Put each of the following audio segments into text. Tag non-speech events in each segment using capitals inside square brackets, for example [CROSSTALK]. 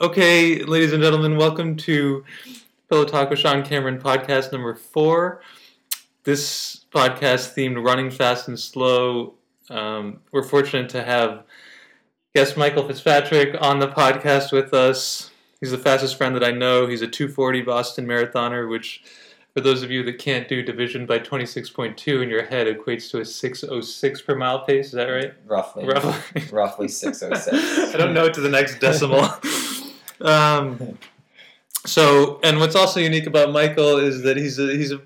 Okay, ladies and gentlemen, welcome to Pillow Talk with Sean Cameron podcast number four. This podcast themed running fast and slow. Um, we're fortunate to have guest Michael Fitzpatrick on the podcast with us. He's the fastest friend that I know. He's a 240 Boston marathoner, which, for those of you that can't do division by 26.2 in your head, equates to a 606 per mile pace. Is that right? Roughly. Roughly. Roughly 606. [LAUGHS] I don't know it to the next decimal. [LAUGHS] um, so, and what's also unique about Michael is that he's a he's a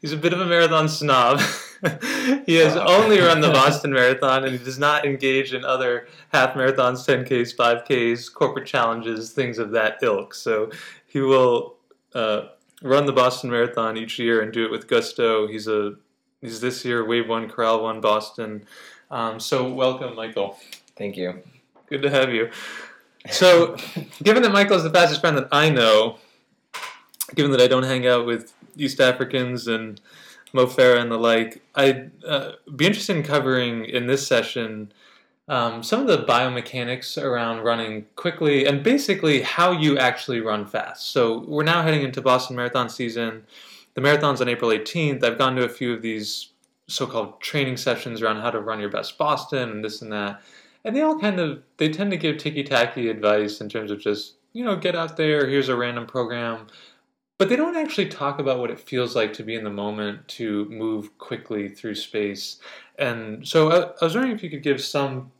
he's a bit of a marathon snob. [LAUGHS] he has only run the [LAUGHS] Boston Marathon, and he does not engage in other half marathons, 10ks, 5ks, corporate challenges, things of that ilk. So he will uh, run the Boston Marathon each year and do it with gusto. He's a he's this year Wave One, Corral One, Boston. Um, so welcome, Michael. Thank you. Good to have you. So, given that Michael is the fastest friend that I know, given that I don't hang out with East Africans and Mo Farah and the like, I'd uh, be interested in covering in this session um, some of the biomechanics around running quickly and basically how you actually run fast. So, we're now heading into Boston Marathon season. The marathon's on April 18th. I've gone to a few of these so called training sessions around how to run your best Boston and this and that and they all kind of they tend to give ticky tacky advice in terms of just you know get out there here's a random program. But they don't actually talk about what it feels like to be in the moment to move quickly through space. And so i, I was wondering if you could give some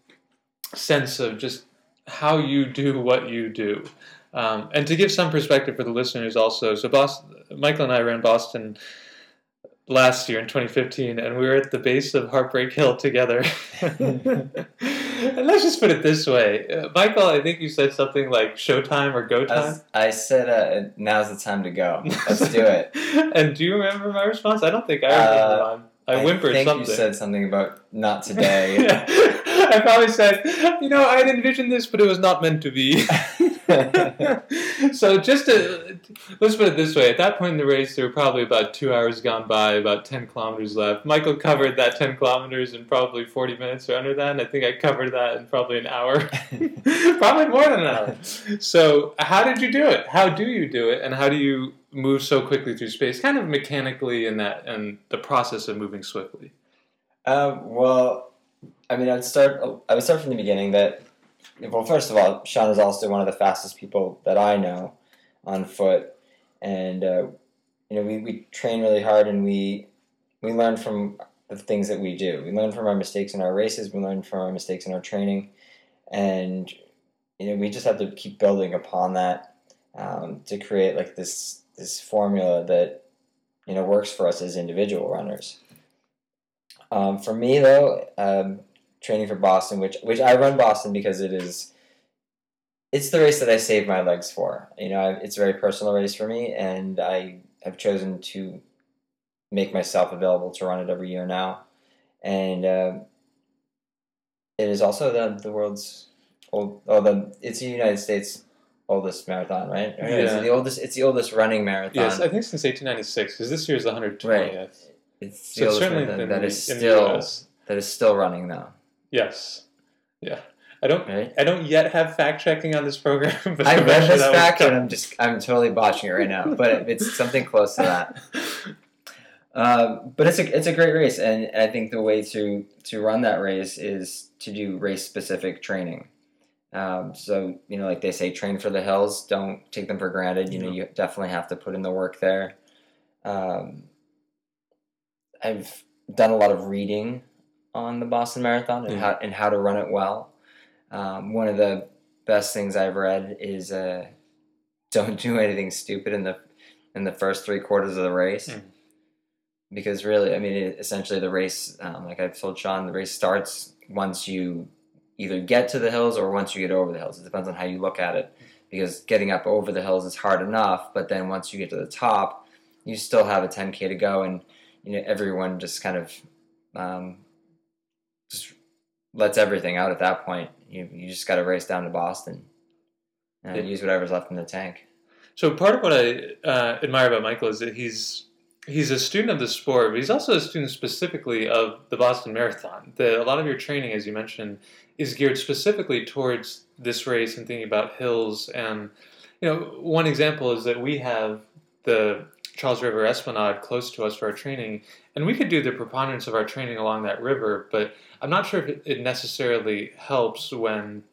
sense of just how you do what you do. Um, and to give some perspective for the listeners also so boston michael and i ran boston last year in 2015 and we were at the base of heartbreak hill together [LAUGHS] [LAUGHS] [LAUGHS] and let's just put it this way uh, michael i think you said something like showtime or go time I, I said uh, now's the time to go. Let's do it. [LAUGHS] and do you remember my response i don't think i remember Uh, mine i, whimpered think something you said something about not today. yeah. [LAUGHS] i probably said you know i'd envisioned this but it was not meant to be. [LAUGHS] So just to let's put it this way. At that point in the race there were probably about two hours gone by about 10 kilometers left. Michael covered that 10 kilometers in probably 40 minutes or under that and i think i covered that in probably an hour. [LAUGHS] Probably more than an hour. So how did you do it? How do you do it? And how do you move so quickly through space kind of mechanically in that and the process of moving swiftly? Um, well, I mean, I'd start. I would start from the beginning. That well, first of all, Sean is also one of the fastest people that I know on foot, and uh, you know, we, we train really hard, and we we learn from the things that we do. We learn from our mistakes in our races. We learn from our mistakes in our training, and you know, we just have to keep building upon that um, to create like this this formula that you know works for us as individual runners. Um, for me, though, um, training for Boston, which which I run Boston because it is, it's the race that I save my legs for. You know, I, it's a very personal race for me, and I have chosen to make myself available to run it every year now, and uh, it is also the the world's old. Oh, the it's the United States oldest marathon, right? Or is it Yeah. the oldest. It's the oldest running marathon. yes i think since 1896 because this year is the 120th It's the So certainly that the- is the still that is still running though, Yes. Yeah. I don't. right? I don't yet have fact checking on this program, [LAUGHS] but I read this fact, and I'm just I'm totally botching it right now, but it's something close to that. [LAUGHS] Um, but it's a it's a great race, and I think the way to to run that race is to do race specific training. Um, so you know, like they say, train for the hills. Don't take them for granted. You know, you definitely have to put in the work there. Um, I've done a lot of reading on the Boston Marathon and Mhm. how and how to run it well. Um, one of the best things I've read is uh, don't do anything stupid in the in the first three quarters of the race. Mhm. Because really, I mean, it, essentially, the race, um, like I've told Sean, the race starts once you either get to the hills or once you get over the hills. It depends on how you look at it. Because getting up over the hills is hard enough, but then once you get to the top, you still have a 10k to go, and you know everyone just kind of um, just lets everything out at that point. You you just got to race down to Boston and Yeah. use whatever's left in the tank. So part of what I uh, admire about Michael is that he's he's a student of the sport, but he's also a student specifically of the Boston Marathon. The, a lot of your training, as you mentioned, is geared specifically towards this race and thinking about hills. And you know, one example is that we have the Charles River Esplanade close to us for our training, and we could do the preponderance of our training along that river. But I'm not sure if it necessarily helps when,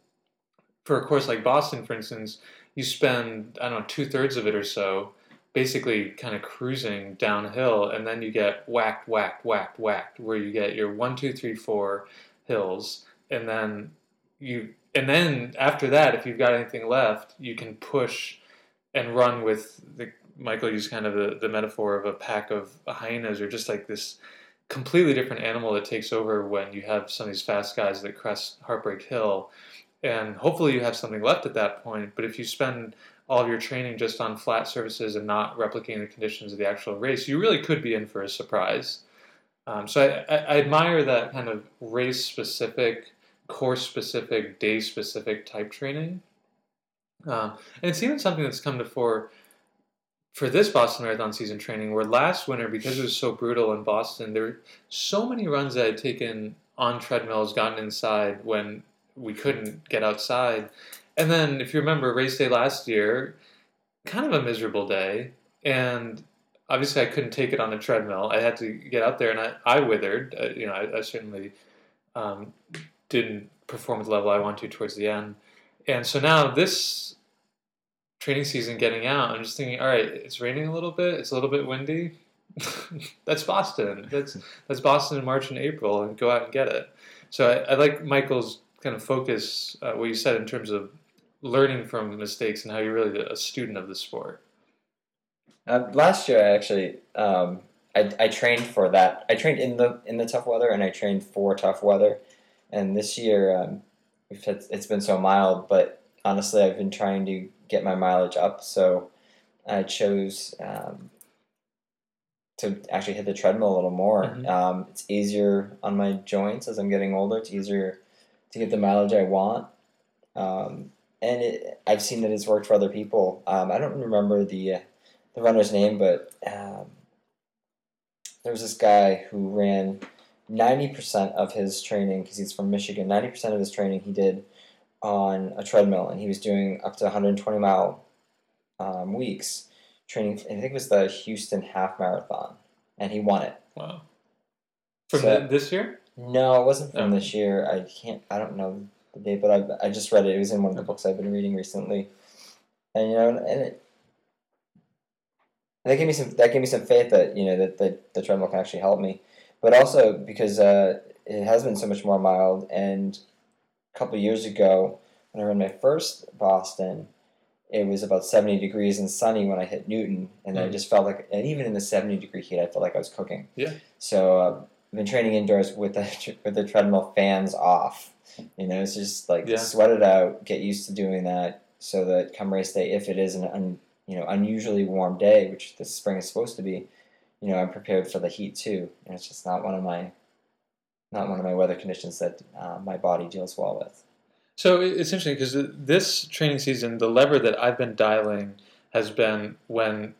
for a course like Boston, for instance, you spend I don't know two thirds of it or so basically kind of cruising downhill, and then you get whacked, whacked, whacked, whacked, where you get your one, two, three, four hills, and then you, and then after that, if you've got anything left, you can push and run with the. Michael used kind of the, the metaphor of a pack of hyenas, or just like this completely different animal that takes over when you have some of these fast guys that crest Heartbreak Hill. And hopefully you have something left at that point. But if you spend all of your training just on flat surfaces and not replicating the conditions of the actual race, you really could be in for a surprise. Um, so I, I, I, admire that kind of race specific, course specific, day specific type training. Uh, and it's even something that's come to fore for this Boston Marathon season training, where last winter, because it was so brutal in Boston, there were so many runs that I had taken on treadmills, gotten inside when we couldn't get outside and then, if you remember, race day last year, kind of a miserable day. And obviously, I couldn't take it on the treadmill. I had to get out there, and I, I withered. Uh, you know, I, I certainly um, didn't perform at the level I wanted to towards the end. And so now this training season getting out, I'm just thinking, all right, it's raining a little bit, it's a little bit windy. [LAUGHS] that's Boston. That's that's Boston in March and April, and go out and get it. So I, I like Michael's kind of focus, uh, what you said in terms of learning from mistakes and how you're really a student of the sport? Uh, last year, I actually um, I, I trained for that. I trained in the in the tough weather, and I trained for tough weather. And this year, um, it's been so mild, but honestly, I've been trying to get my mileage up. So I chose um, to actually hit the treadmill a little more. Mm-hmm. Um, it's easier on my joints as I'm getting older. It's easier to get the mileage I want. Um, and it, I've seen that it's worked for other people. Um, I don't remember the uh, the runner's name, but um, there was this guy who ran ninety percent of his training because he's from Michigan. Ninety percent of his training he did on a treadmill, and he was doing up to 120 mile um, weeks training. I think it was the Houston Half Marathon, and he won it. Wow! From so, this year? No, it wasn't from oh. this year. I can't. I don't know the date, but I I just read it. It was in one of the books I've been reading recently, and you know, and it, that gave me some that gave me some faith that you know that the the treadmill can actually help me, but also because uh, it has been so much more mild. And a couple years ago, when I ran my first Boston, it was about 70 degrees and sunny when I hit Newton, and mm. I just felt like, and even in the 70 degree heat, I felt like I was cooking. Yeah. So uh, I've been training indoors with the [LAUGHS] with the treadmill fans off, you know, it's just like yeah. sweat it out, get used to doing that, so that come race day, if it is an un, you know unusually warm day, which the spring is supposed to be, you know, I'm prepared for the heat too. And it's just not one of my not one of my weather conditions that uh, my body deals well with. So it's interesting because this training season, the lever that I've been dialing has been when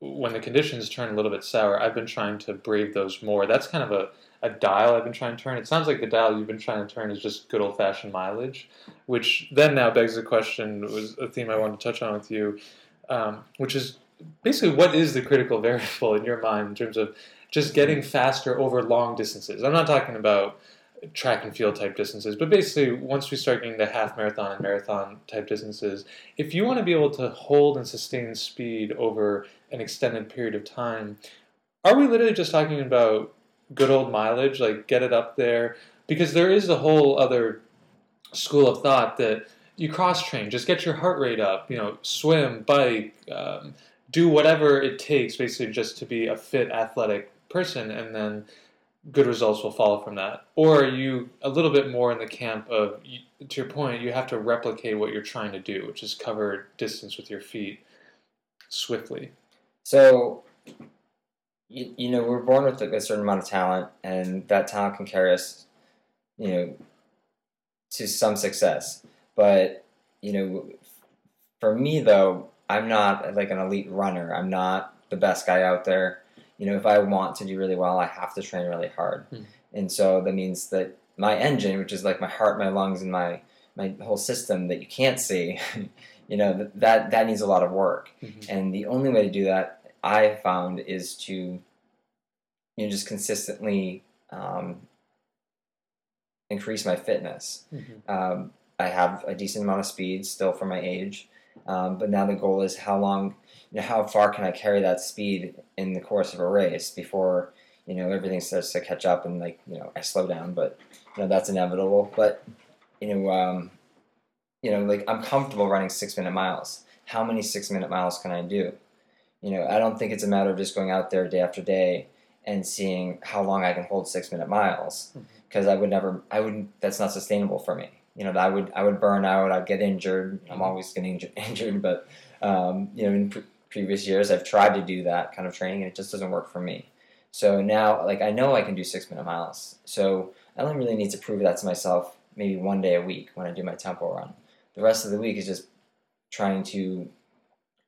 when the conditions turn a little bit sour. I've been trying to brave those more. That's kind of a a dial I've been trying to turn. It sounds like the dial you've been trying to turn is just good old fashioned mileage, which then now begs the question was a theme I wanted to touch on with you, um, which is basically what is the critical [LAUGHS] variable in your mind in terms of just getting faster over long distances? I'm not talking about track and field type distances, but basically once we start getting to half marathon and marathon type distances, if you want to be able to hold and sustain speed over an extended period of time, are we literally just talking about good old mileage, like get it up there, because there is a whole other school of thought that you cross train, just get your heart rate up, you know, swim, bike, um, do whatever it takes, basically just to be a fit, athletic person, and then good results will follow from that. Or are you a little bit more in the camp of, to your point, you have to replicate what you're trying to do, which is cover distance with your feet swiftly. So you, you know, we're born with a certain amount of talent, and that talent can carry us, you know, to some success. But, you know, for me, though, I'm not like an elite runner. I'm not the best guy out there. You know, if I want to do really well, I have to train really hard. Hmm. And so that means that my engine, which is like my heart, my lungs, and my my whole system that you can't see, [LAUGHS] you know, that that needs a lot of work. Mhm. And the only way to do that, I found, is to you know just consistently um, increase my fitness. Mhm. Um, I have a decent amount of speed still for my age, um, but now the goal is how long, you know, how far can I carry that speed in the course of a race before you know everything starts to catch up and like you know I slow down, but you know that's inevitable. But you know, um, you know, like I'm comfortable running six minute miles. How many six minute miles can I do? You know, I don't think it's a matter of just going out there day after day and seeing how long I can hold six minute miles because I would never, I wouldn't. That's not sustainable for me. You know, I would, I would burn out. I'd get injured. I'm Mhm. always getting inju- [LAUGHS] injured, but um, you know, in pre- previous years, I've tried to do that kind of training, and it just doesn't work for me. So now, like, I know I can do six minute miles. So I don't really need to prove that to myself maybe one day a week when I do my tempo run. The rest of the week is just trying to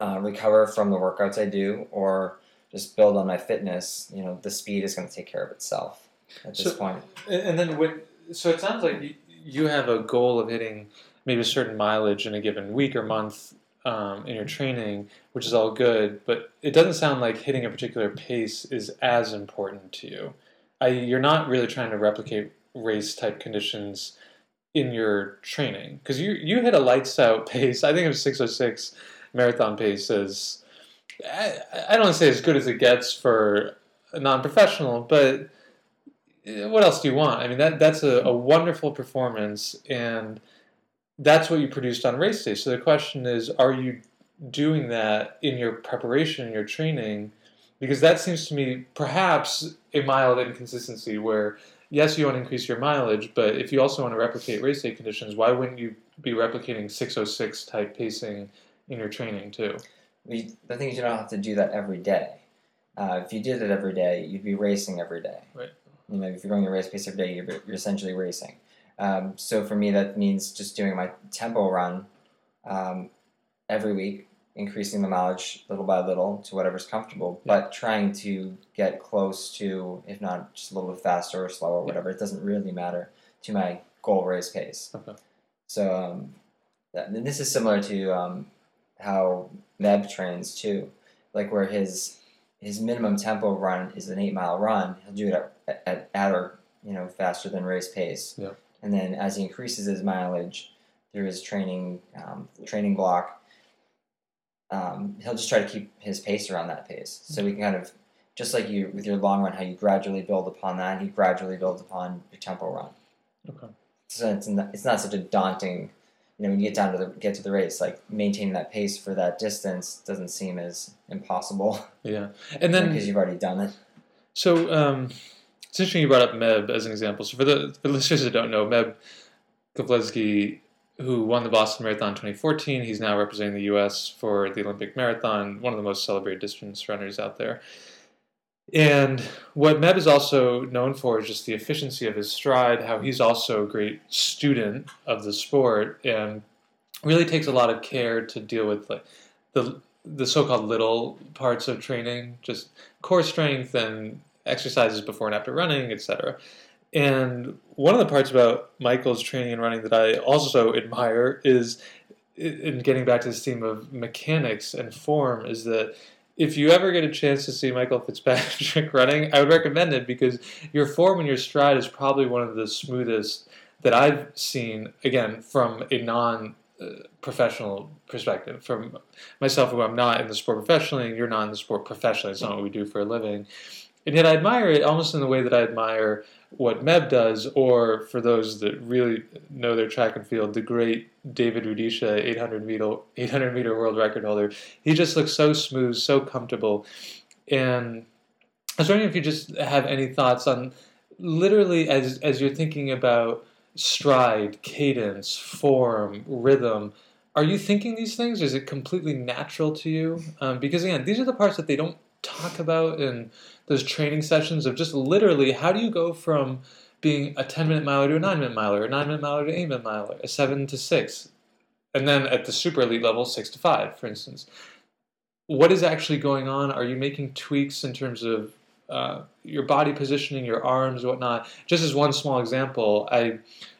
uh, recover from the workouts I do or just build on my fitness. You know, the speed is going to take care of itself at this So- point. And and then when, so it sounds like you, have a goal of hitting maybe a certain mileage in a given week or month um, in your training, which is all good, but it doesn't sound like hitting a particular pace is as important to you. I, you're not really trying to replicate race type conditions in your training because you you hit a lights out [LAUGHS] pace. I think it was 606 marathon pace is I, I don't want to say as good as it gets for a non-professional, but eh, what else do you want? I mean, that that's a, a wonderful performance, and that's what you produced on race day. So the question is, are you doing that in your preparation, in your training? Because that seems to me perhaps a mild inconsistency where, yes, you want to increase your mileage, but if you also want to replicate race day conditions, why wouldn't you be replicating 606 type pacing in your training too? We, the thing is, you don't have to do that every day. Uh, if you did it every day, you'd be racing every day. Right. You know, if you're going a race pace every day, you're, you're essentially racing. Um, so for me, that means just doing my tempo run um, every week, increasing the mileage little by little to whatever's comfortable, but trying to get close to, if not just a little bit faster or slower, whatever. It doesn't really matter to my goal race pace. Okay. So um, that, this is similar to um, how Meb trains too, like where his his minimum tempo run is an eight mile run. He'll do it at, at, at or you know faster than race pace. Yeah. And then as he increases his mileage through his training um, training block, um, he'll just try to keep his pace around that pace. So we can kind of just like you with your long run, how you gradually build upon that. He gradually builds upon your tempo run. Okay. So it's not, it's not such a daunting. You know, when you get down to the get to the race, like maintaining that pace for that distance doesn't seem as impossible [LAUGHS] Yeah, and then because you've already done it. So um, it's interesting you brought up Meb as an example. So for the, for listeners that don't know, Meb Keflezighi, who won the Boston Marathon 2014, he's now representing the U.S. for the Olympic Marathon, one of the most celebrated distance runners out there. And what Meb is also known for is just the efficiency of his stride, how he's also a great student of the sport, and really takes a lot of care to deal with like the the so-called little parts of training, just core strength and exercises before and after running, etc. And one of the parts about Michael's training and running that I also admire is, in getting back to this theme of mechanics and form, is that if you ever get a chance to see Michael Fitzpatrick [LAUGHS] running, I would recommend it because your form and your stride is probably one of the smoothest that I've seen, again, from a non uh, professional perspective. From myself, who I'm not in the sport professionally, and you're not in the sport professionally, it's not what we do for a living. And yet I admire it almost in the way that I admire what Meb does, or for those that really know their track and field, the great David Rudisha, 800 meter, 800 meter world record holder. He just looks so smooth, so comfortable. And I was wondering if you just have any thoughts on literally as, as you're thinking about stride, cadence, form, rhythm. Are you thinking these things? Is it completely natural to you? Um, because again, these are the parts that they don't talk about in those training sessions of just literally how do you go from being a 10 minute miler to a 9 minute miler, a 9 minute miler to 8 minute miler, a 7 to 6, and then at the super elite level, 6 to 5, for instance. What is actually going on? Are you making tweaks in terms of uh, your body positioning, your arms, whatnot. Just as one small example, I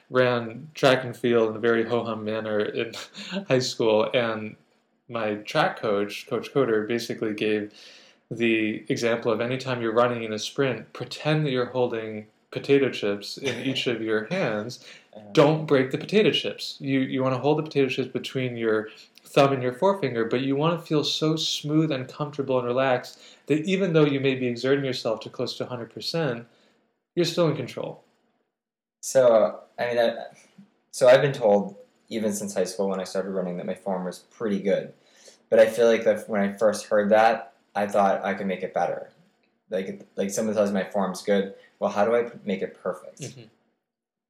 ran track and field in a very ho hum manner in [LAUGHS] high school, and my track coach, Coach Coder, basically gave the example of anytime you're running in a sprint, pretend that you're holding potato chips in [LAUGHS] each of your hands. Don't break the potato chips. You you want to hold the potato chips between your thumb and your forefinger, but you want to feel so smooth and comfortable and relaxed that even though you may be exerting yourself to close to 100%, you're still in control. So, I mean, I, so I've been told even since high school when I started running that my form was pretty good. But I feel like that when I first heard that, I thought I could make it better. Like, like someone tells me my form's good. Well, how do I make it perfect? Mm-hmm.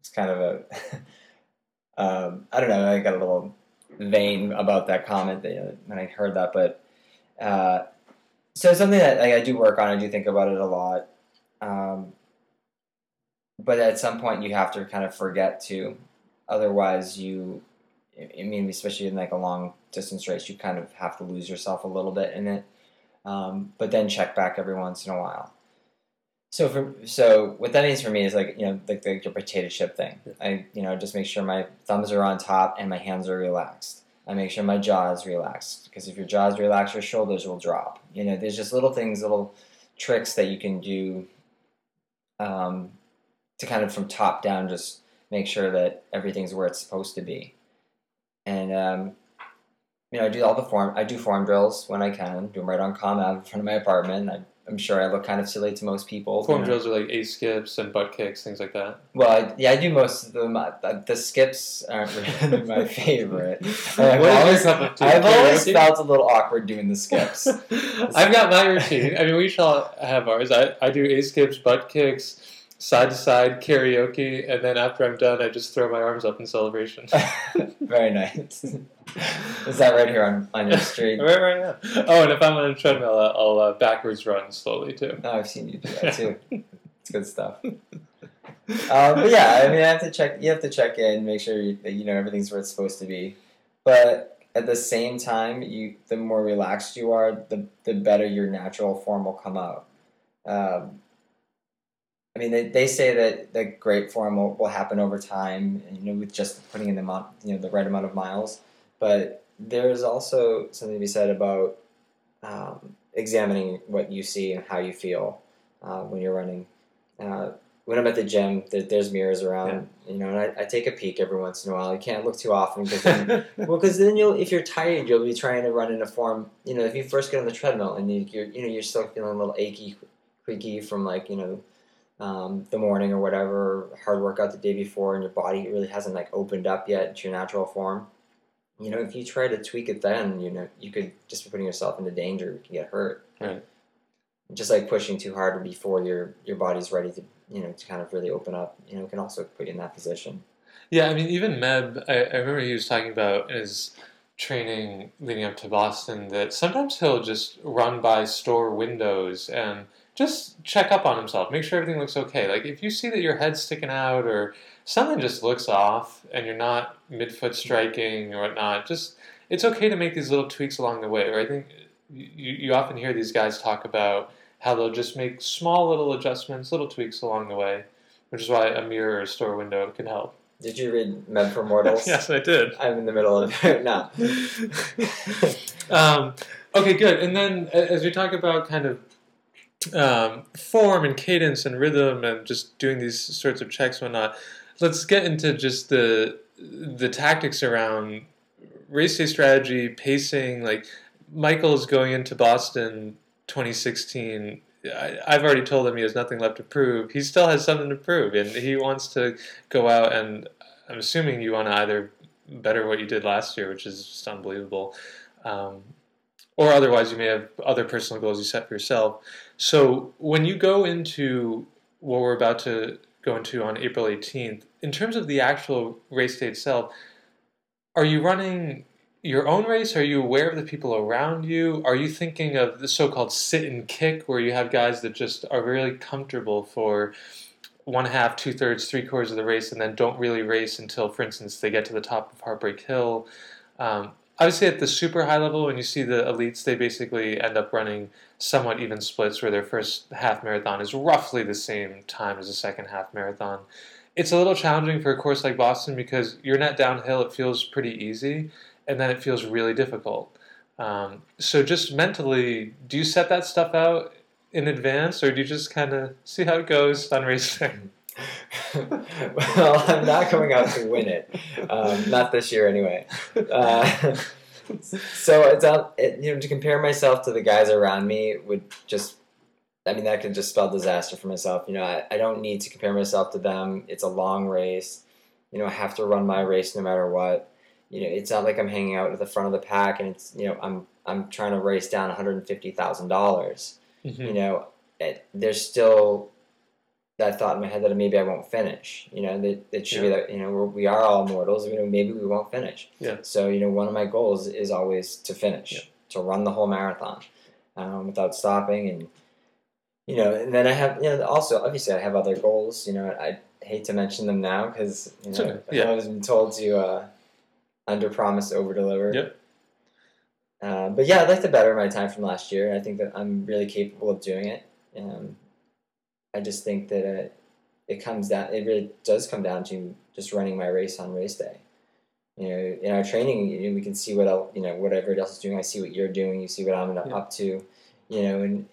It's kind of a, [LAUGHS] um, I don't know. I got a little vain about that comment that, you know, when I heard that, but uh, so something that like, I do work on. I do think about it a lot. Um, but at some point, you have to kind of forget to. Otherwise, you, I mean, especially in like a long distance race, you kind of have to lose yourself a little bit in it. Um, but then check back every once in a while. So for so what that means for me is like you know like the, the potato chip thing. I you know just make sure my thumbs are on top and my hands are relaxed. I make sure my jaw is relaxed because if your jaw is relaxed, your shoulders will drop. You know, there's just little things, little tricks that you can do um, to kind of from top down just make sure that everything's where it's supposed to be. And um, you know, I do all the form. I do form drills when I can. Do them right on Comm Ave in front of my apartment. I I'm sure I look kind of silly to most people. Form drills are like A-skips and butt kicks, things like that. Well, I, yeah, I do most of them. The skips aren't really [LAUGHS] my favorite. I've always, I've always felt a little awkward doing the skips. [LAUGHS] I've got my routine. I mean, we shall have ours. I, I do A-skips, butt kicks, side to side carioca, and then after I'm done, I just throw my arms up in celebration. [LAUGHS] Very nice. Is that right here on, on your street? [LAUGHS] right, right, yeah. Oh, and if I'm on a treadmill, I'll, I'll uh, backwards run slowly too. Oh, I've seen you do that too. [LAUGHS] it's good stuff. Um, but yeah, I mean, I have to check. You have to check in, make sure you, that you know everything's where it's supposed to be. But at the same time, you the more relaxed you are, the the better your natural form will come out. Um, I mean, they, they say that the great form will, will happen over time, you know, with just putting in the amount, you know, the right amount of miles. But there's also something to be said about um, examining what you see and how you feel uh, when you're running. Uh, when I'm at the gym, there, there's mirrors around, yeah. you know, and I, I, take a peek every once in a while. You can't look too often because then, [LAUGHS] well, because then you'll, if you're tired, you'll be trying to run in a form. You know, if you first get on the treadmill and you, you're, you know, you're still feeling a little achy, creaky from like, you know, um, the morning or whatever, hard workout the day before, and your body really hasn't like opened up yet to your natural form you know, if you try to tweak it then, you know, you could just be putting yourself into danger. You can get hurt. Right. Just like pushing too hard before your your body's ready to, you know, to kind of really open up, you know, can also put you in that position. Yeah, I mean, even Meb, I, I remember he was talking about his training leading up to Boston that sometimes he'll just run by store windows and just check up on himself, make sure everything looks okay. Like if you see that your head's sticking out or something just looks off and you're not midfoot striking or whatnot, just it's okay to make these little tweaks along the way. Or I think you, you often hear these guys talk about how they'll just make small little adjustments, little tweaks along the way, which is why a mirror or store window can help. Did you read Meb for Mortals? [LAUGHS] yes, I did. I'm in the middle of it now. [LAUGHS] um, okay, good. And then as we talk about kind of um, form and cadence and rhythm and just doing these sorts of checks and whatnot, let's get into just the the tactics around race day strategy, pacing. Like Michael's going into Boston 2016. I, I've already told him he has nothing left to prove. He still has something to prove, and he wants to go out. And I'm assuming you want to either better what you did last year, which is just unbelievable, um, or otherwise you may have other personal goals you set for yourself. So when you go into what we're about to go into on April 18th, in terms of the actual race day itself, are you running your own race? Are you aware of the people around you? Are you thinking of the so-called sit and kick, where you have guys that just are really comfortable for one half, two thirds, three quarters of the race, and then don't really race until, for instance, they get to the top of Heartbreak Hill? Um, obviously at the super high level, when you see the elites, they basically end up running somewhat even splits where their first half marathon is roughly the same time as the second half marathon. It's a little challenging for a course like Boston because you're not downhill, it feels pretty easy, and then it feels really difficult. Um, so just mentally, do you set that stuff out in advance, or do you just kind of see how it goes day? [LAUGHS] well, I'm not going out to win it. Um, not this year, anyway. Uh, [LAUGHS] so it's out, it, you know to compare myself to the guys around me would just I mean that could just spell disaster for myself. You know, I, I don't need to compare myself to them. It's a long race. You know, I have to run my race no matter what. You know, it's not like I'm hanging out at the front of the pack and it's you know I'm I'm trying to race down one hundred fifty thousand dollars. Mm-hmm. You know, it, there's still that thought in my head that maybe I won't finish. You know, that it should be that you know we're, we are all mortals. You know, maybe we won't finish. Yeah. So you know, one of my goals is always to finish, Yeah. to run the whole marathon, um, without stopping, and you know, and then I have you know also obviously I have other goals. You know, I hate to mention them now because you know okay. Yeah. I've been told to uh, under promise, over deliver. Yep. Uh, but yeah, I'd like to better my time from last year. I think that I'm really capable of doing it. Um, I just think that it, it comes down. It really does come down to just running my race on race day. You know, in our training, you know, we can see what else, you know what everybody else is doing. I see what you're doing. You see what I'm Yeah. up to. You know, and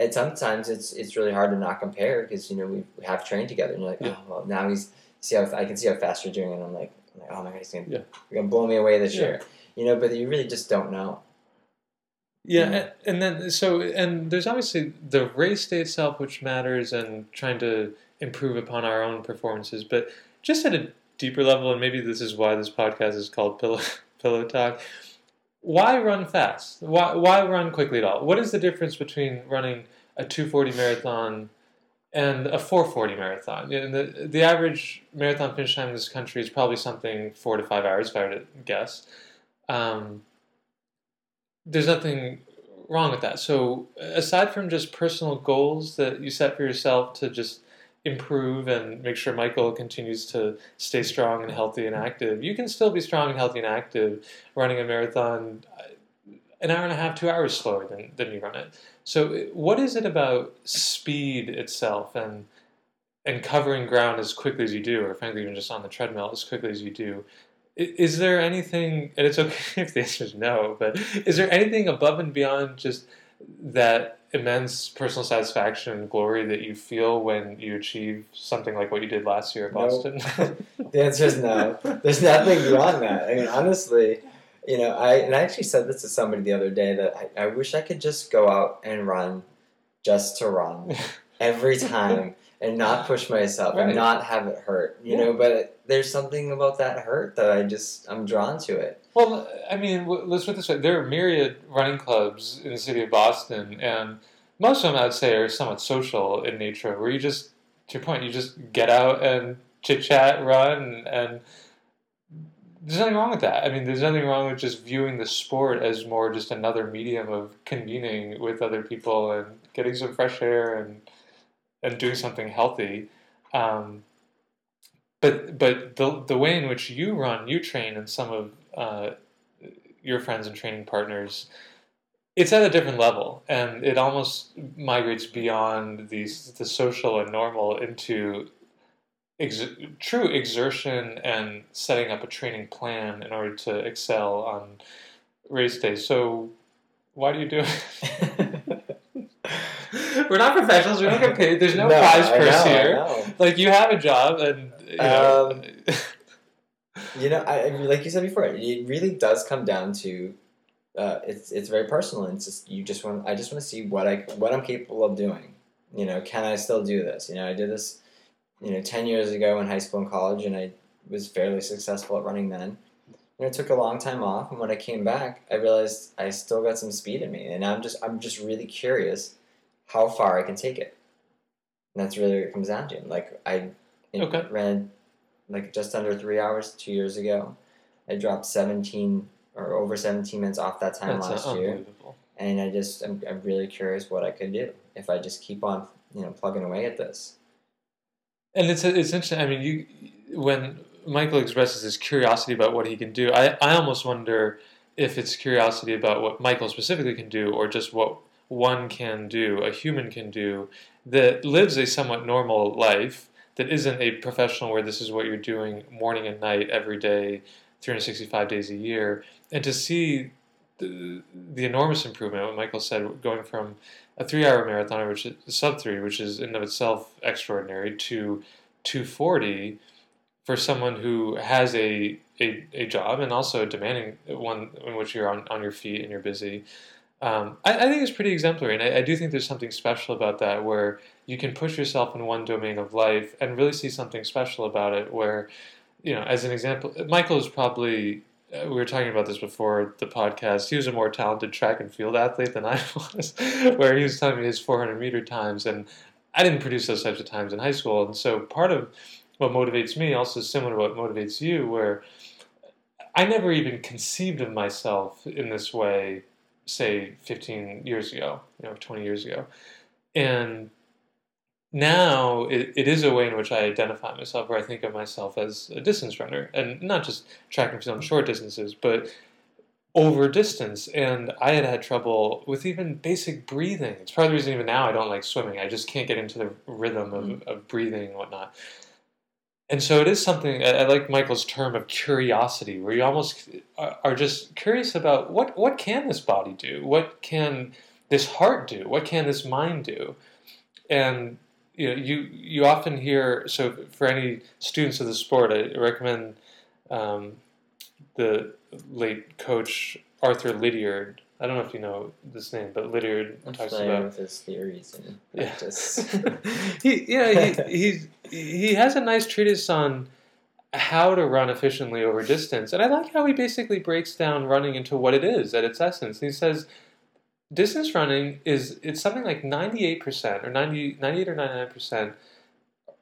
and sometimes it's it's really hard to not compare because you know we have trained together. And you're like, Yeah. oh well, now he's see how I can see how fast you're doing, and I'm like, like oh my god, he's gonna, Yeah. you're gonna blow me away this Yeah. year. You know, but you really just don't know. Yeah, Yeah. and then so and there's obviously the race day itself, which matters, and trying to improve upon our own performances. But just at a deeper level, and maybe this is why this podcast is called Pillow [LAUGHS] Pillow Talk. Why run fast? Why why run quickly at all? What is the difference between running a 240 marathon and a 440 marathon? And the the average marathon finish time in this country is probably something four to five hours, if I were to guess. Um, there's nothing wrong with that. So, aside from just personal goals that you set for yourself to just improve and make sure Michael continues to stay strong and healthy and active, you can still be strong and healthy and active running a marathon an hour and a half, two hours slower than, than you run it. So, uh, what is it about speed itself and and covering ground as quickly as you do, or frankly, even just on the treadmill as quickly as you do, Is there anything, and it's okay [LAUGHS] if the answer is no, but is there anything above and beyond just that immense personal satisfaction and glory that you feel when you achieve something like what you did last year at. Boston? [LAUGHS] The answer is no. There's nothing beyond that. I mean, honestly, you know, I and I actually said this to somebody the other day that I, I wish I could just go out and run just to run [LAUGHS] every time and not push myself Right. and not have it hurt. You Yeah. know, but there's something about that hurt that I just I'm drawn to it. well, I mean, let's put this way: there are myriad running clubs in the city of Boston, and most of them, I'd say, are somewhat social in nature, where you just, to your point, you just get out and chit chat, run, and there's nothing wrong with that. I mean, there's nothing wrong with just viewing the sport as more just another medium of convening with other people and getting some fresh air and and doing something healthy. Um, but but the the way in which you run, you train, and some of uh, your friends and training partners, it's at a different level, and it almost migrates beyond these the social and normal into ex- true exertion and setting up a training plan in order to excel on race day. So, why do you do it? [LAUGHS] We're not professionals. We don't get paid. There's no, prize I purse know, I here. know. Like you have a job, and you know, Um, [LAUGHS] You know, I, I like you said before, it really does come down to uh, it's it's very personal. And it's just you just want I just want to see what I what I'm capable of doing. You know, can I still do this? You know, I did this, you know, ten years ago in high school and college, and I was fairly successful at running then. And it took a long time off, and when I came back, I realized I still got some speed in me, and I'm just I'm just really curious how far I can take it. And that's really what it comes down to. Like I you know, Okay. ran like just under three hours two years ago. I dropped seventeen or over seventeen minutes off that time that's last year, and I just I'm, I'm really curious what I could do if I just keep on you know plugging away at this. And it's it's interesting. I mean, you when Michael expresses his curiosity about what he can do, I, I almost wonder if it's curiosity about what Michael specifically can do or just what one can do, a human can do, that lives a somewhat normal life, that isn't a professional where this is what you're doing morning and night every day, 365 days a year, and to see the, enormous improvement, what Michael said, going from a three hour marathon, which is sub three, which is in of itself extraordinary, to 240 for someone who has a, a, a job and also a demanding one in which you're on, on your feet and you're busy. Um, I, I, think it's pretty exemplary, and I, I, do think there's something special about that where you can push yourself in one domain of life and really see something special about it. Where, you know, as an example, Michael is probably Uh, we were talking about this before the podcast. He was a more talented track and field athlete than I [LAUGHS] was, where he was telling me his 400 meter times, and I didn't produce those types of times in high school. And so part of what motivates me also is similar to what motivates you, where I never even conceived of myself in this way, say 15 years ago, you know, 20 years ago. And now it, it is a way in which I identify myself, where I think of myself as a distance runner, and not just track and field short distances, but over distance. And I had had trouble with even basic breathing. It's part of the reason even now I don't like swimming. I just can't get into the rhythm of, mm-hmm. of breathing and whatnot. And so it is something I, like Michael's term of curiosity, where you almost are just curious about what what can this body do, what can this heart do, what can this mind do, and you know, you you often hear. So for any students of the sport, I recommend um, the late coach Arthur Lydiard. I don't know if you know this name, but Lydiard I'm talks about with his theories and practice. Yeah, [LAUGHS] he, yeah, he, he he has a nice treatise on how to run efficiently over distance, and I like how he basically breaks down running into what it is at its essence. he says distance running is it's something like 98% or 90, 98 or 99%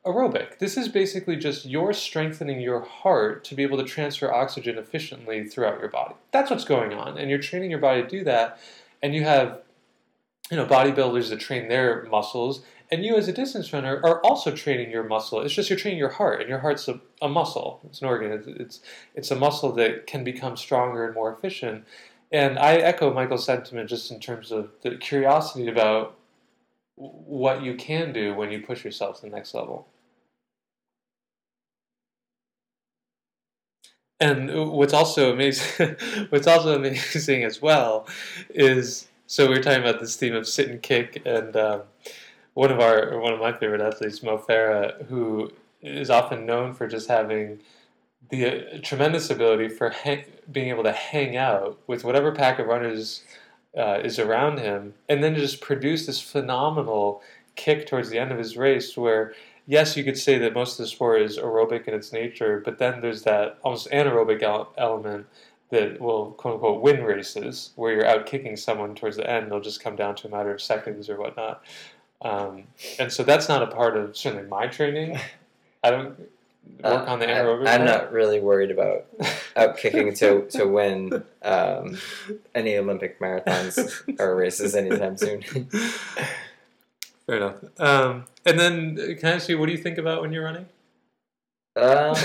aerobic. This is basically just you're strengthening your heart to be able to transfer oxygen efficiently throughout your body. That's what's going on. And you're training your body to do that. And you have you know bodybuilders that train their muscles and you as a distance runner are also training your muscle it's just you're training your heart and your heart's a, a muscle it's an organ it's, it's, it's a muscle that can become stronger and more efficient and I echo Michael's sentiment just in terms of the curiosity about what you can do when you push yourself to the next level. And what's also amazing, [LAUGHS] what's also amazing as well, is so we are talking about this theme of sit and kick, and um, one of our one of my favorite athletes, Mo Farah, who is often known for just having the uh, tremendous ability for hang, being able to hang out with whatever pack of runners uh, is around him, and then just produce this phenomenal kick towards the end of his race where yes, you could say that most of the sport is aerobic in its nature, but then there's that almost anaerobic element that will quote unquote win races where you're out kicking someone towards the end. They'll just come down to a matter of seconds or whatnot. Um, and so that's not a part of certainly my training. [LAUGHS] I don't work uh, on the. I, am not really worried about [LAUGHS] out kicking to to win um, [LAUGHS] any Olympic marathons or races anytime soon. [LAUGHS] Fair enough. Um, and then, can I ask you, what do you think about when you're running? Um,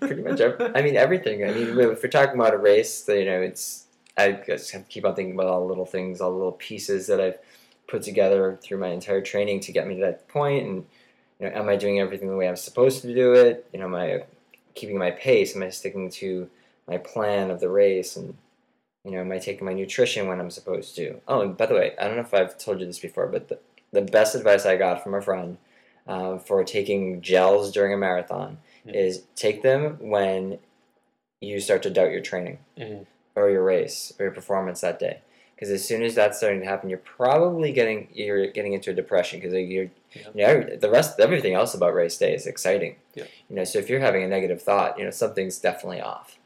pretty much. I mean, everything. I mean, if we're talking about a race, you know, it's I just have to keep on thinking about all the little things, all the little pieces that I've put together through my entire training to get me to that point, and you know, am I doing everything the way I'm supposed to do it? You know, am I keeping my pace? Am I sticking to my plan of the race? And you know, am I taking my nutrition when I'm supposed to? Oh, and by the way, I don't know if I've told you this before, but the, the best advice I got from a friend uh, for taking gels during a marathon mm-hmm. is take them when you start to doubt your training mm-hmm. or your race or your performance that day because as soon as that's starting to happen, you're probably getting you're getting into a depression because you're yeah. you know the rest everything else about race day is exciting. Yeah. You know, so if you're having a negative thought, you know something's definitely off,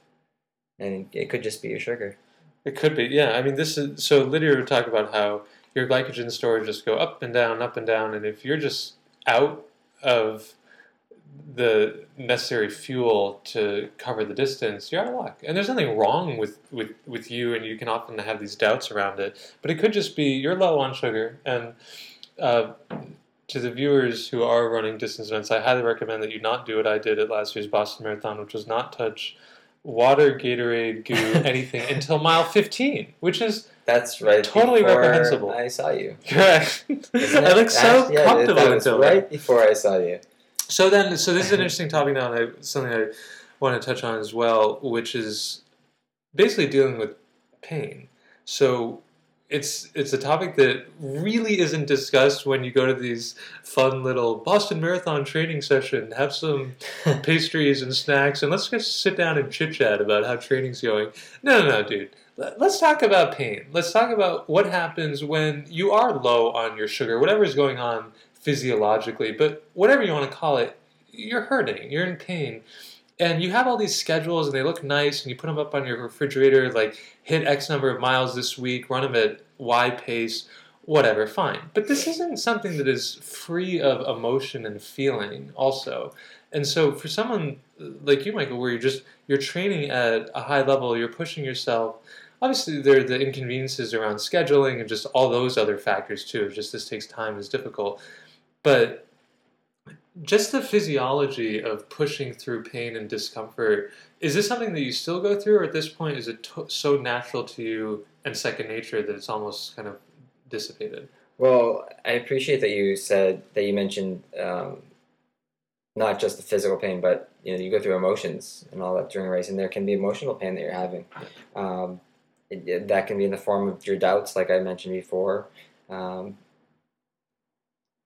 and it could just be your sugar. It could be, yeah. I mean, this is so. Lydiard would talk about how your glycogen stores just go up and down, up and down, and if you're just out of the necessary fuel to cover the distance, you're out of luck. And there's nothing wrong with, with, with you, and you can often have these doubts around it. But it could just be you're low on sugar, and uh, to the viewers who are running distance events, I highly recommend that you not do what I did at last year's Boston Marathon, which was not touch water, Gatorade, goo, [LAUGHS] anything until mile 15, which is That's right. Totally reprehensible. I saw you. [LAUGHS] correct. I it? look so yeah, comfortable until right before I saw you. So then, so this is an [LAUGHS] interesting topic now, and I, something I want to touch on as well, which is basically dealing with pain. So it's it's a topic that really isn't discussed when you go to these fun little Boston Marathon training session. Have some [LAUGHS] pastries and snacks, and let's just sit down and chit chat about how training's going. No, no, no, dude. Let- Let's talk about pain. Let's talk about what happens when you are low on your sugar, whatever is going on physiologically, but whatever you want to call it, you're hurting, you're in pain. And you have all these schedules and they look nice, and you put them up on your refrigerator like hit X number of miles this week, run them at Y pace, whatever, fine. But this isn't something that is free of emotion and feeling, also. And so for someone uh, like you, Michael, where you're just you're training at a high level, you're pushing yourself. Obviously, there are the inconveniences around scheduling and just all those other factors too. Just this takes time, is difficult, but just the physiology of pushing through pain and discomfort is this something that you still go through or at this point is it to- so natural to you and second nature that it's almost kind of dissipated Well, I appreciate that you said that you mentioned um, not just the physical pain, but you know you go through emotions and all that during a race, and there can be emotional pain that you're having. Um, it, it- that can be in the form of your doubts, like I mentioned before. Um,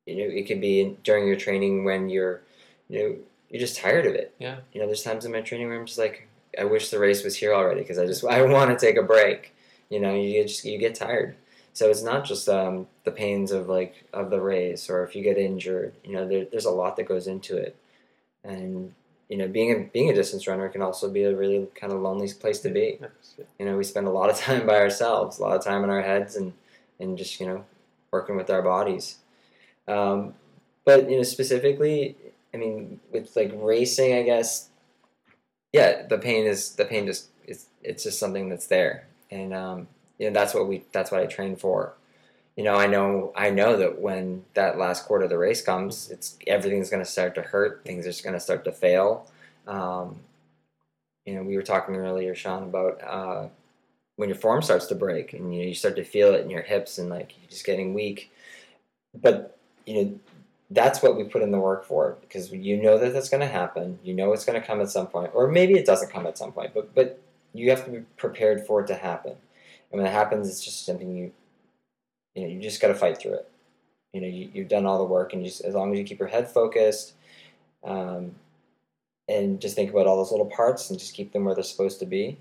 you know, it could be in, during your training when you're, you know, you're just tired of it. Yeah. You know, there's times in my training where I'm just like, I wish the race was here already because I just [LAUGHS] I want to take a break. You know, you get just you get tired. So it's not just um, the pains of like of the race or if you get injured. You know, there, there's a lot that goes into it, and you know, being a being a distance runner can also be a really kind of lonely place to be. Yes, yeah. You know, we spend a lot of [LAUGHS] time by ourselves, a lot of time in our heads, and and just you know working with our bodies. Um, but you know, specifically, I mean, with like racing, I guess, yeah, the pain is the pain just it's it's just something that's there, and um, you know that's what we that's what I train for. You know, I know I know that when that last quarter of the race comes, it's everything's going to start to hurt. Things are just going to start to fail. Um, you know, we were talking earlier, Sean, about uh, when your form starts to break and you know, you start to feel it in your hips and like you're just getting weak. But you know, that's what we put in the work for because you know that that's going to happen. You know it's going to come at some point, or maybe it doesn't come at some point. But but you have to be prepared for it to happen. And when it happens, it's just something you you know you just got to fight through it. You know you, you've done all the work, and you as long as you keep your head focused. Um, and just think about all those little parts and just keep them where they're supposed to be.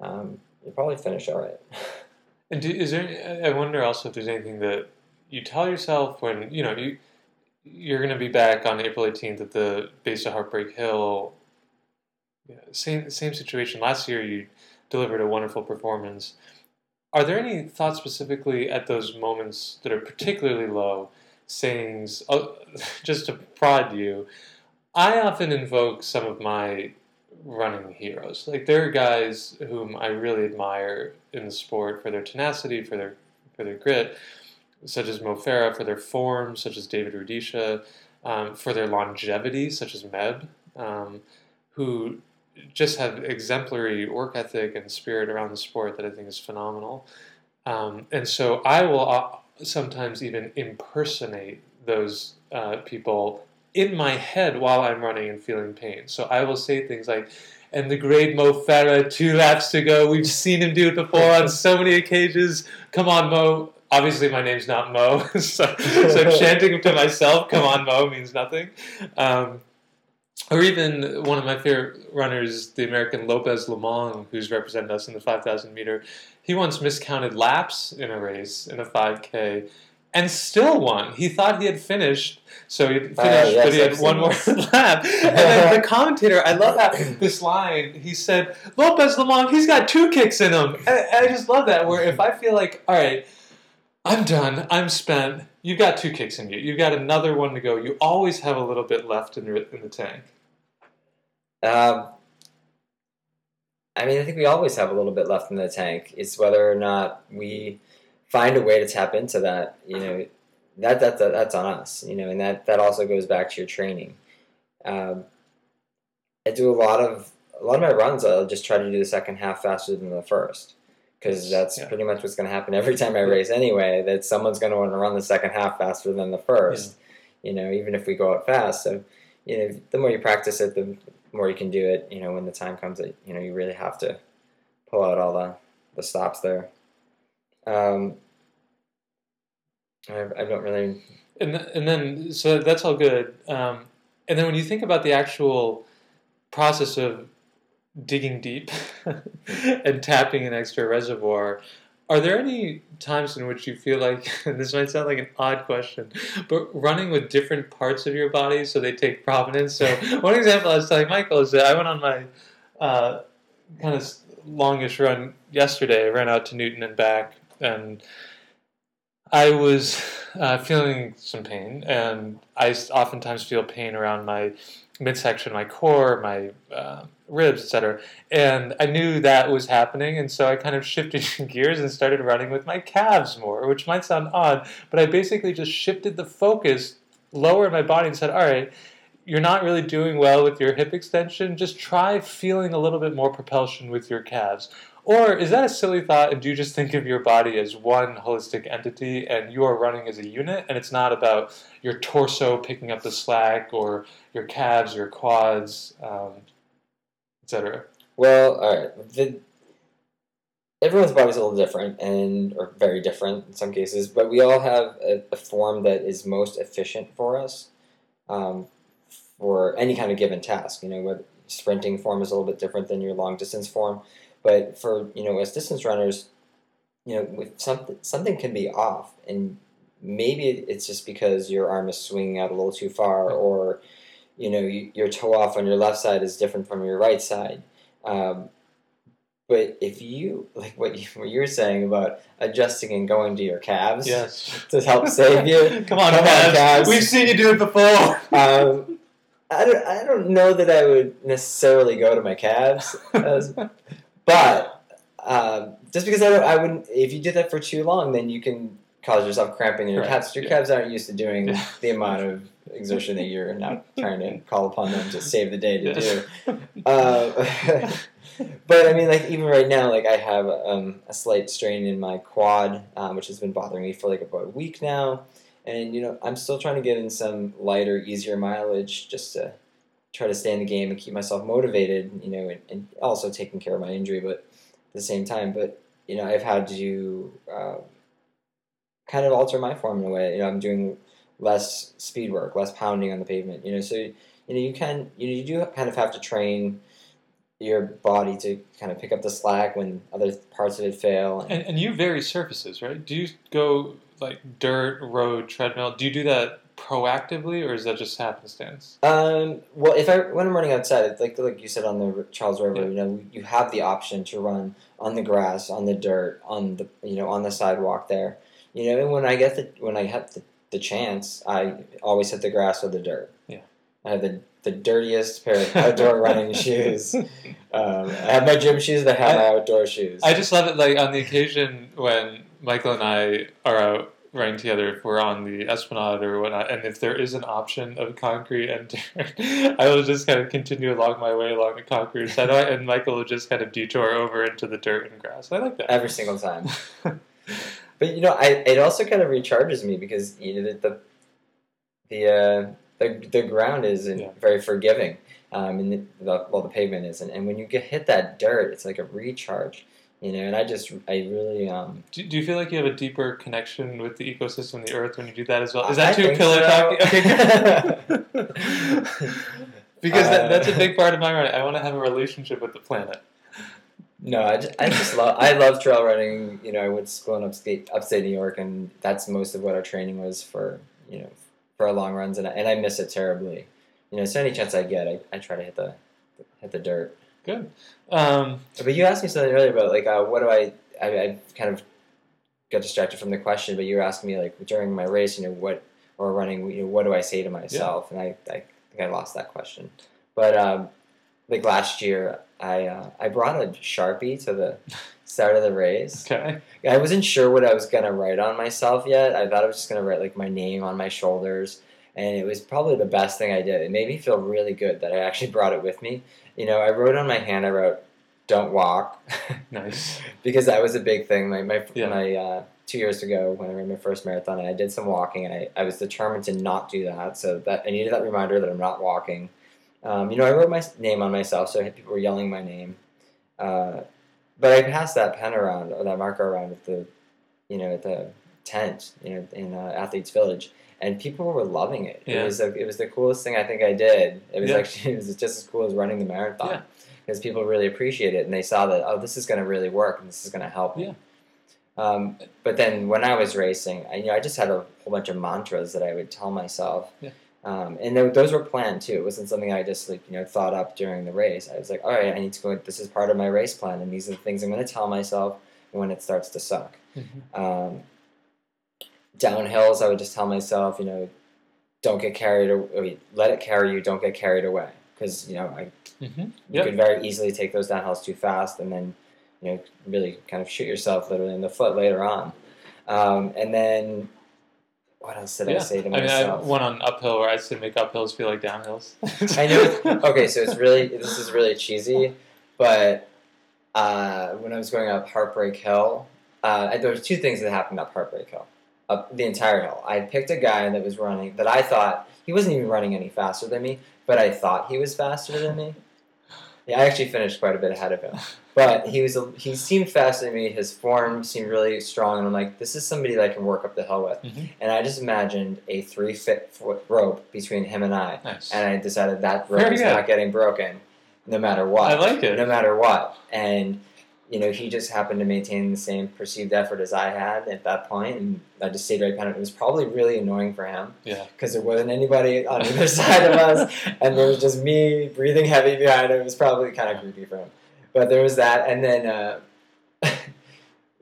Um, you'll probably finish all right. [LAUGHS] and do, is there I wonder also if there's anything that you tell yourself when you know you you're going to be back on April 18th at the base of Heartbreak Hill. Yeah, same same situation. Last year you delivered a wonderful performance. Are there any thoughts specifically at those moments that are particularly low, sayings uh, [LAUGHS] just to prod you? I often invoke some of my running heroes. Like there are guys whom I really admire in the sport for their tenacity, for their for their grit, such as Mo Farah, for their form, such as David Rudisha, um, for their longevity, such as Meb, um, who just have exemplary work ethic and spirit around the sport that I think is phenomenal. Um, and so I will uh, sometimes even impersonate those uh, people in my head while I'm running and feeling pain. So I will say things like, and the great Mo Farah, two laps to go. We've seen him do it before on so many occasions. Come on, Mo. Obviously, my name's not Mo, [LAUGHS] so, so [LAUGHS] chanting to myself, "Come on, Mo," means nothing. Um, or even one of my favorite runners, the American Lopez Lomong, who's represented us in the 5,000 meter. He once miscounted laps in a race in a 5K, and still won. He thought he had finished, so he finished, yes, but he had one more [LAUGHS] lap. And then the commentator, I love that [CLEARS THROAT] this line. He said, "Lopez Lomong, he's got two kicks in him." And I just love that. Where if I feel like, all right, I'm done, I'm spent. You've got two kicks in you. You've got another one to go. You always have a little bit left in, your, in the tank. Um, I mean, I think we always have a little bit left in the tank. It's whether or not we find a way to tap into that. You know, that, that, that that's on us, you know, and that that also goes back to your training. Um, I do a lot of a lot of my runs. I'll just try to do the second half faster than the first because that's Yeah. pretty much what's going to happen every time I race anyway. That someone's going to want to run the second half faster than the first. You know, even if we go out fast. So, you know, the more you practice it, the more you can do it. You know, when the time comes, that you know you really have to pull out all the the stops there. Um, I, I don't really. And th- and then so that's all good. Um, and then when you think about the actual process of digging deep [LAUGHS] and tapping an extra reservoir, are there any times in which you feel like and [LAUGHS] this might sound like an odd question, but running with different parts of your body so they take prominence? So [LAUGHS] one example I was telling Michael is that I went on my uh, kind of longish run yesterday. I ran out to Newton and back, and I was uh, feeling some pain, and I oftentimes feel pain around my midsection, my core, my uh, ribs, etc. And I knew that was happening, and so I kind of shifted [LAUGHS] gears and started running with my calves more, which might sound odd, but I basically just shifted the focus lower in my body and said, "All right." You're not really doing well with your hip extension. Just try feeling a little bit more propulsion with your calves. Or is that a silly thought and do you just think of your body as one holistic entity and you are running as a unit and it's not about your torso picking up the slack or your calves, your quads, um, etc.? Well, all right. The, everyone's body's a little different, and or very different in some cases, but we all have a, a form that is most efficient for us um, for any kind of given task. You know, what sprinting form is a little bit different than your long distance form, but for you know as distance runners, you know, with something something can be off, and maybe it's just because your arm is swinging out a little too far, or you know, you, your toe off on your left side is different from your right side. Um, but if you like what you what you're saying about adjusting and going to your calves Yes. to help save you, [LAUGHS] Come on, Come on, calves. calves. We've seen you do it before. um, I don't I don't know that I would necessarily go to my calves, [LAUGHS] as, but um, just because I don't I wouldn't if you did that for too long, then you can cause yourself cramping in your Correct, calves. Your yeah. calves aren't used to doing Yeah. the amount of exertion that you're now [LAUGHS] trying to call upon them to save the day to do. [LAUGHS] Uh, [LAUGHS] but I mean, like even right now, like I have um, a slight strain in my quad, um, which has been bothering me for like about a week now, and you know I'm still trying to get in some lighter, easier mileage just to try to stay in the game and keep myself motivated. You know, and, and also taking care of my injury, but at the same time, but you know I've had to uh, kind of alter my form in a way. You know, I'm doing less speed work, less pounding on the pavement. You know, so you know you can you know, you do kind of have to train your body to kind of pick up the slack when other parts of it fail. And, and you vary surfaces, right? Do you go like dirt, road, treadmill? Do you do that proactively, or is that just happenstance? Um, well, if I when I'm running outside, like like you said on the Charles River, Yeah. you know, you have the option to run on the grass, on the dirt, on the you know on the sidewalk there. You know, and when I get the when I have the, the chance, I always hit the grass or the dirt. Yeah. I have the the dirtiest pair of [LAUGHS] outdoor running shoes. Um, I have my gym shoes. That have my outdoor shoes. I just love it. Like on the occasion when Michael and I are out running together, if we're on the Esplanade or whatnot, and if there is an option of concrete and dirt, [LAUGHS] I will just kind of continue along my way along the concrete side, and Michael will just kind of detour over into the dirt and grass. I like that. every single time. [LAUGHS] But you know, I it also kind of recharges me because you know the the the uh, the, the ground is Yeah. very forgiving, um, and the, the well the pavement isn't. And when you get hit that dirt, it's like a recharge, you know. And I just I really um. Do, do you feel like you have a deeper connection with the ecosystem, the earth, when you do that as well? Is that I too pillow so. talking? Okay, [LAUGHS] because that, Uh, that's a big part of my running. I want to have a relationship with the planet. No, I just, I just love I love trail running. You know, I went to school in upstate upstate New York, and that's most of what our training was for. You know, for our long runs, and I, and I miss it terribly. You know, so any chance I get, I, I try to hit the hit the dirt. Good. Um, But you asked me something earlier about like uh, what do I, I I kind of got distracted from the question, but you were asking me like during my race, you know, what or running, you know, what do I say to myself? And I, I think I lost that question. But um, like last year, I uh, I brought a sharpie to the [LAUGHS] start of the race. Okay. I wasn't sure what I was gonna write on myself yet. I thought I was just gonna write like my name on my shoulders, and it was probably the best thing I did. It made me feel really good that I actually [LAUGHS] brought it with me. You know, I wrote on my hand. I wrote, "Don't walk," [LAUGHS] Nice. because that was a big thing. My my, Yeah. my uh, two years ago when I ran my first marathon, and I did some walking, and I, I was determined to not do that. So that I needed that reminder that I'm not walking. Um, you know, I wrote my name on myself, so people were yelling my name. Uh, but I passed that pen around or that marker around at the, you know, at the tent, you know, in uh, Athletes Village, and people were loving it. Yeah. It was it was the coolest thing I think I did. It was Yeah. actually [LAUGHS] it was just as cool as running the marathon Yeah. because people really appreciate it and they saw that oh this is going to really work and this is going to help. Yeah. Um, but then when I was racing, I, you know, I just had a whole bunch of mantras that I would tell myself. Yeah. Um, and tho- those were planned too. It wasn't something I just like you know thought up during the race. I was like, all right, I need to go. This is part of my race plan, and these are the things I'm going to tell myself when it starts to suck. Mhm. Um, downhills, I would just tell myself, you know, don't get carried. away. Let it carry you. Don't get carried away. Because you know, I Mhm. you Yep. could very easily take those downhills too fast, and then you know really kind of shoot yourself literally in the foot later on. Um, and then what else did I Yeah. say to I mean, I myself? went on uphill where I said make uphills feel like downhills. [LAUGHS] I know. [LAUGHS] Okay, so it's really this is really cheesy, but uh, when I was going up Heartbreak Hill, uh, there was two things that happened up Heartbreak Hill, up the entire hill. I picked a guy that was running that I thought he wasn't even running any faster than me, but I thought he was faster than me. Yeah, I actually finished quite a bit ahead of him, but he was a, he seemed faster than me. His form seemed really strong, and I'm like, this is somebody that I can work up the hill with. Mhm. And I just imagined a three foot rope between him and I Nice. and I decided that rope Very is good. not getting broken, no matter what. I like it. No matter what, and you know he just happened to maintain the same perceived effort as I had at that point, and I just stayed right behind him. It was probably really annoying for him Yeah. because there wasn't anybody on either [LAUGHS] side of us, and there was just me breathing heavy behind him. It was probably kind of creepy for him, but there was that, and then. Uh, [LAUGHS]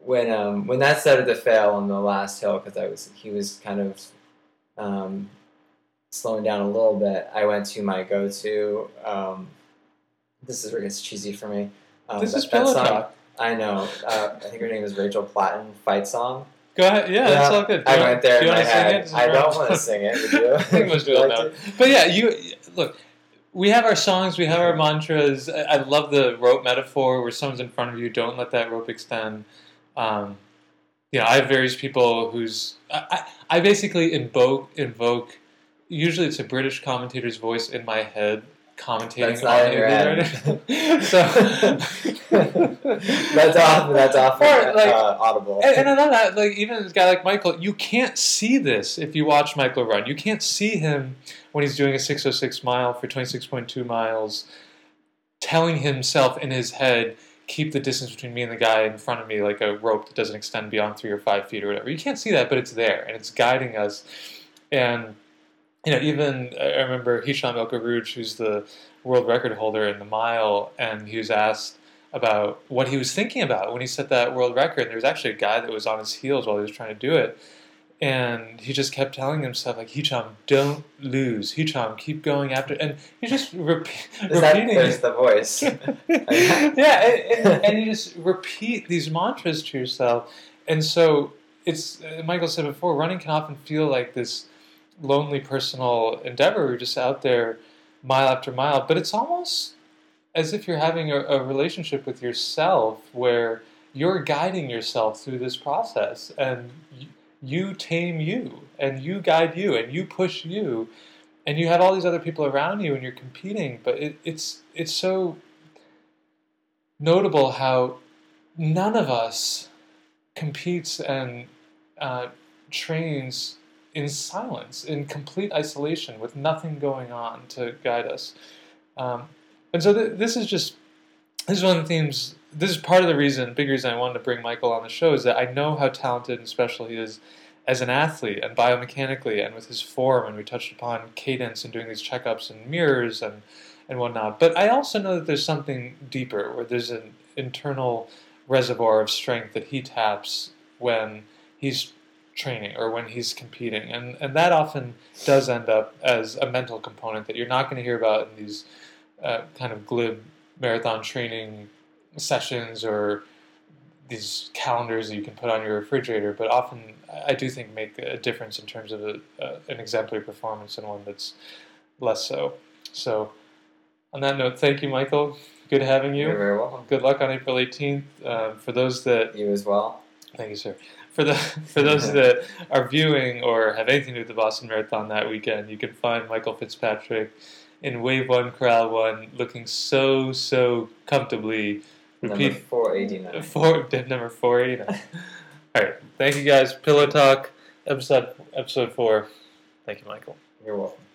When um, when that started to fail on the last hill because I was he was kind of um, slowing down a little bit, I went to my go-to. Um, this is where it gets cheesy for me. Um, This that- is that song- Talk. I know. Uh, I think her name is Rachel Platten. Fight song. Go ahead. Yeah, that's all good. Do I you- went there do in you my wanna sing head. it? I don't want to sing it. Would you? [LAUGHS] I think most Would you people like know. to? But yeah, you look. We have our songs. We have our mantras. I I love the rope metaphor where someone's in front of you. Don't let that rope extend. Um, you know, I have various people whose I, I I basically invoke invoke. Usually, it's a British commentator's voice in my head commentating on it. [LAUGHS] so that's off. That's off. Or, like- uh, audible. And, and I love that. Like even this guy like Michael, you can't see this if you watch Michael run. You can't see him when he's doing a 606 mile for 26.2 miles, telling himself in his head, "Keep the distance between me and the guy in front of me like a rope that doesn't extend beyond three or five feet or whatever." You can't see that, but it's there and it's guiding us. And you know, even I remember Hicham El Guerrouj, who's the world record holder in the mile, and he was asked about what he was thinking about when he set that world record. And there was actually a guy that was on his heels while he was trying to do it. And he just kept telling himself, like, Hicham, don't lose. Hicham, keep going after. And he just repeat, Is that, repeating it. the voice. [LAUGHS] [LAUGHS] yeah, and, and, and you just repeat these mantras to yourself. And so it's, uh, Michael said before, running can often feel like this lonely personal endeavor. You're just out there mile after mile, but it's almost as if you're having a, a relationship with yourself where you're guiding yourself through this process and you, tame you and you guide you and you push you and you have all these other people around you and you're competing but it, it's it's so notable how none of us competes and uh, trains in silence, in complete isolation, with nothing going on to guide us. Um, and so th- this is just this is one of the themes. This is part of the reason, big reason I wanted to bring Michael on the show is that I know how talented and special he is as an athlete and biomechanically and with his form. And we touched upon cadence and doing these checkups and mirrors and and whatnot. But I also know that there's something deeper, where there's an internal reservoir of strength that he taps when he's training or when he's competing. And, and that often does end up as a mental component that you're not going to hear about in these uh, kind of glib marathon training sessions or these calendars that you can put on your refrigerator, but often I do think make a difference in terms of a, uh, an exemplary performance and one that's less so. So, on that note, thank you, Michael. Good having you. You're very welcome. Good luck on April 18th. Um, for those that You as well. Thank you, sir. For the for those that are viewing or have anything to do with the Boston Marathon that weekend, you can find Michael Fitzpatrick in Wave One, Corral One, looking so so comfortably. Number Repeat four eighty nine. four dead number four eighty nine. [LAUGHS] All right, thank you guys. Pillow Talk episode episode four. Thank you, Michael. You're welcome.